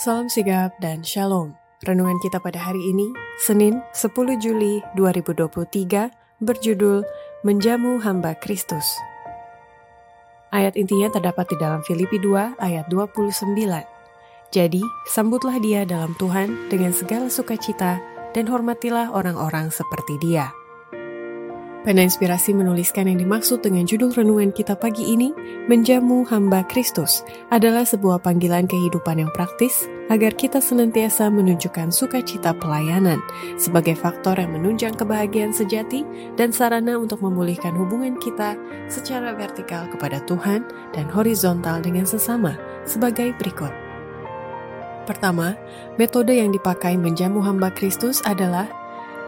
Salam sigap dan shalom. Renungan kita pada hari ini, Senin 10 Juli 2023, berjudul Menjamu Hamba Kristus. Ayat intinya terdapat di dalam Filipi 2 ayat 29. Jadi, sambutlah dia dalam Tuhan dengan segala sukacita dan hormatilah orang-orang seperti dia. Pena Inspirasi menuliskan yang dimaksud dengan judul renungan kita pagi ini, Menjamu Hamba Kristus, adalah sebuah panggilan kehidupan yang praktis agar kita senantiasa menunjukkan sukacita pelayanan sebagai faktor yang menunjang kebahagiaan sejati dan sarana untuk memulihkan hubungan kita secara vertikal kepada Tuhan dan horizontal dengan sesama sebagai berikut. Pertama, metode yang dipakai menjamu hamba Kristus adalah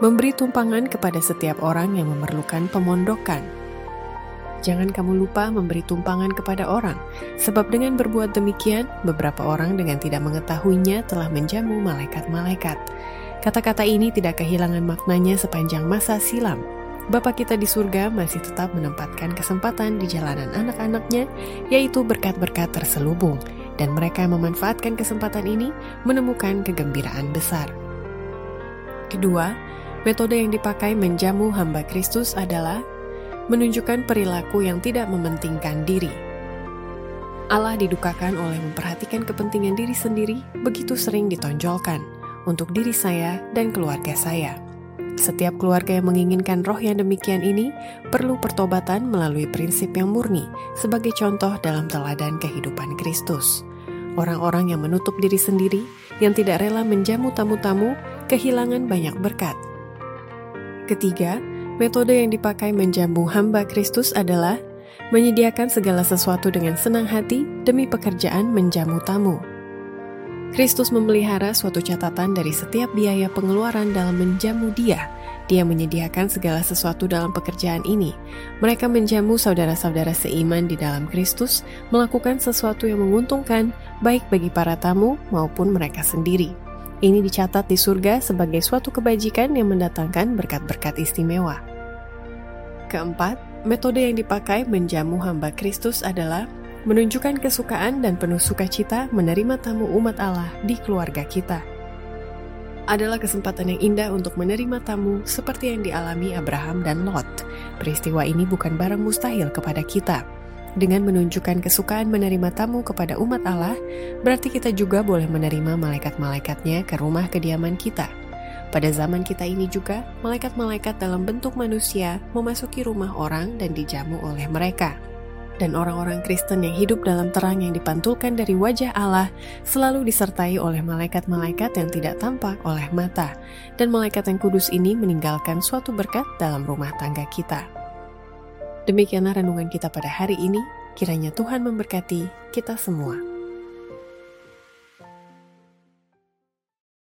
memberi tumpangan kepada setiap orang yang memerlukan pemondokan. Jangan kamu lupa memberi tumpangan kepada orang, sebab dengan berbuat demikian, beberapa orang dengan tidak mengetahuinya telah menjamu malaikat-malaikat. Kata-kata ini tidak kehilangan maknanya sepanjang masa silam. Bapa kita di surga masih tetap menempatkan kesempatan di jalanan anak-anaknya, yaitu berkat-berkat terselubung, dan mereka memanfaatkan kesempatan ini menemukan kegembiraan besar. Kedua, Metode yang dipakai menjamu hamba Kristus adalah menunjukkan perilaku yang tidak mementingkan diri. Allah didukakan oleh memperhatikan kepentingan diri sendiri begitu sering ditonjolkan untuk diri saya dan keluarga saya. Setiap keluarga yang menginginkan roh yang demikian ini perlu pertobatan melalui prinsip yang murni sebagai contoh dalam teladan kehidupan Kristus. Orang-orang yang menutup diri sendiri, yang tidak rela menjamu tamu-tamu, kehilangan banyak berkat Ketiga, metode yang dipakai menjamu hamba Kristus adalah menyediakan segala sesuatu dengan senang hati demi pekerjaan menjamu tamu. Kristus memelihara suatu catatan dari setiap biaya pengeluaran dalam menjamu dia. Dia menyediakan segala sesuatu dalam pekerjaan ini. Mereka menjamu saudara-saudara seiman di dalam Kristus, melakukan sesuatu yang menguntungkan, baik bagi para tamu maupun mereka sendiri. Ini dicatat di surga sebagai suatu kebajikan yang mendatangkan berkat-berkat istimewa. Keempat, metode yang dipakai menjamu hamba Kristus adalah menunjukkan kesukaan dan penuh sukacita menerima tamu umat Allah di keluarga kita. Adalah kesempatan yang indah untuk menerima tamu seperti yang dialami Abraham dan Lot. Peristiwa ini bukan barang mustahil kepada kita dengan menunjukkan kesukaan menerima tamu kepada umat Allah, berarti kita juga boleh menerima malaikat-malaikatnya ke rumah kediaman kita. Pada zaman kita ini juga, malaikat-malaikat dalam bentuk manusia memasuki rumah orang dan dijamu oleh mereka. Dan orang-orang Kristen yang hidup dalam terang yang dipantulkan dari wajah Allah selalu disertai oleh malaikat-malaikat yang tidak tampak oleh mata. Dan malaikat yang kudus ini meninggalkan suatu berkat dalam rumah tangga kita. Demikianlah renungan kita pada hari ini. Kiranya Tuhan memberkati kita semua.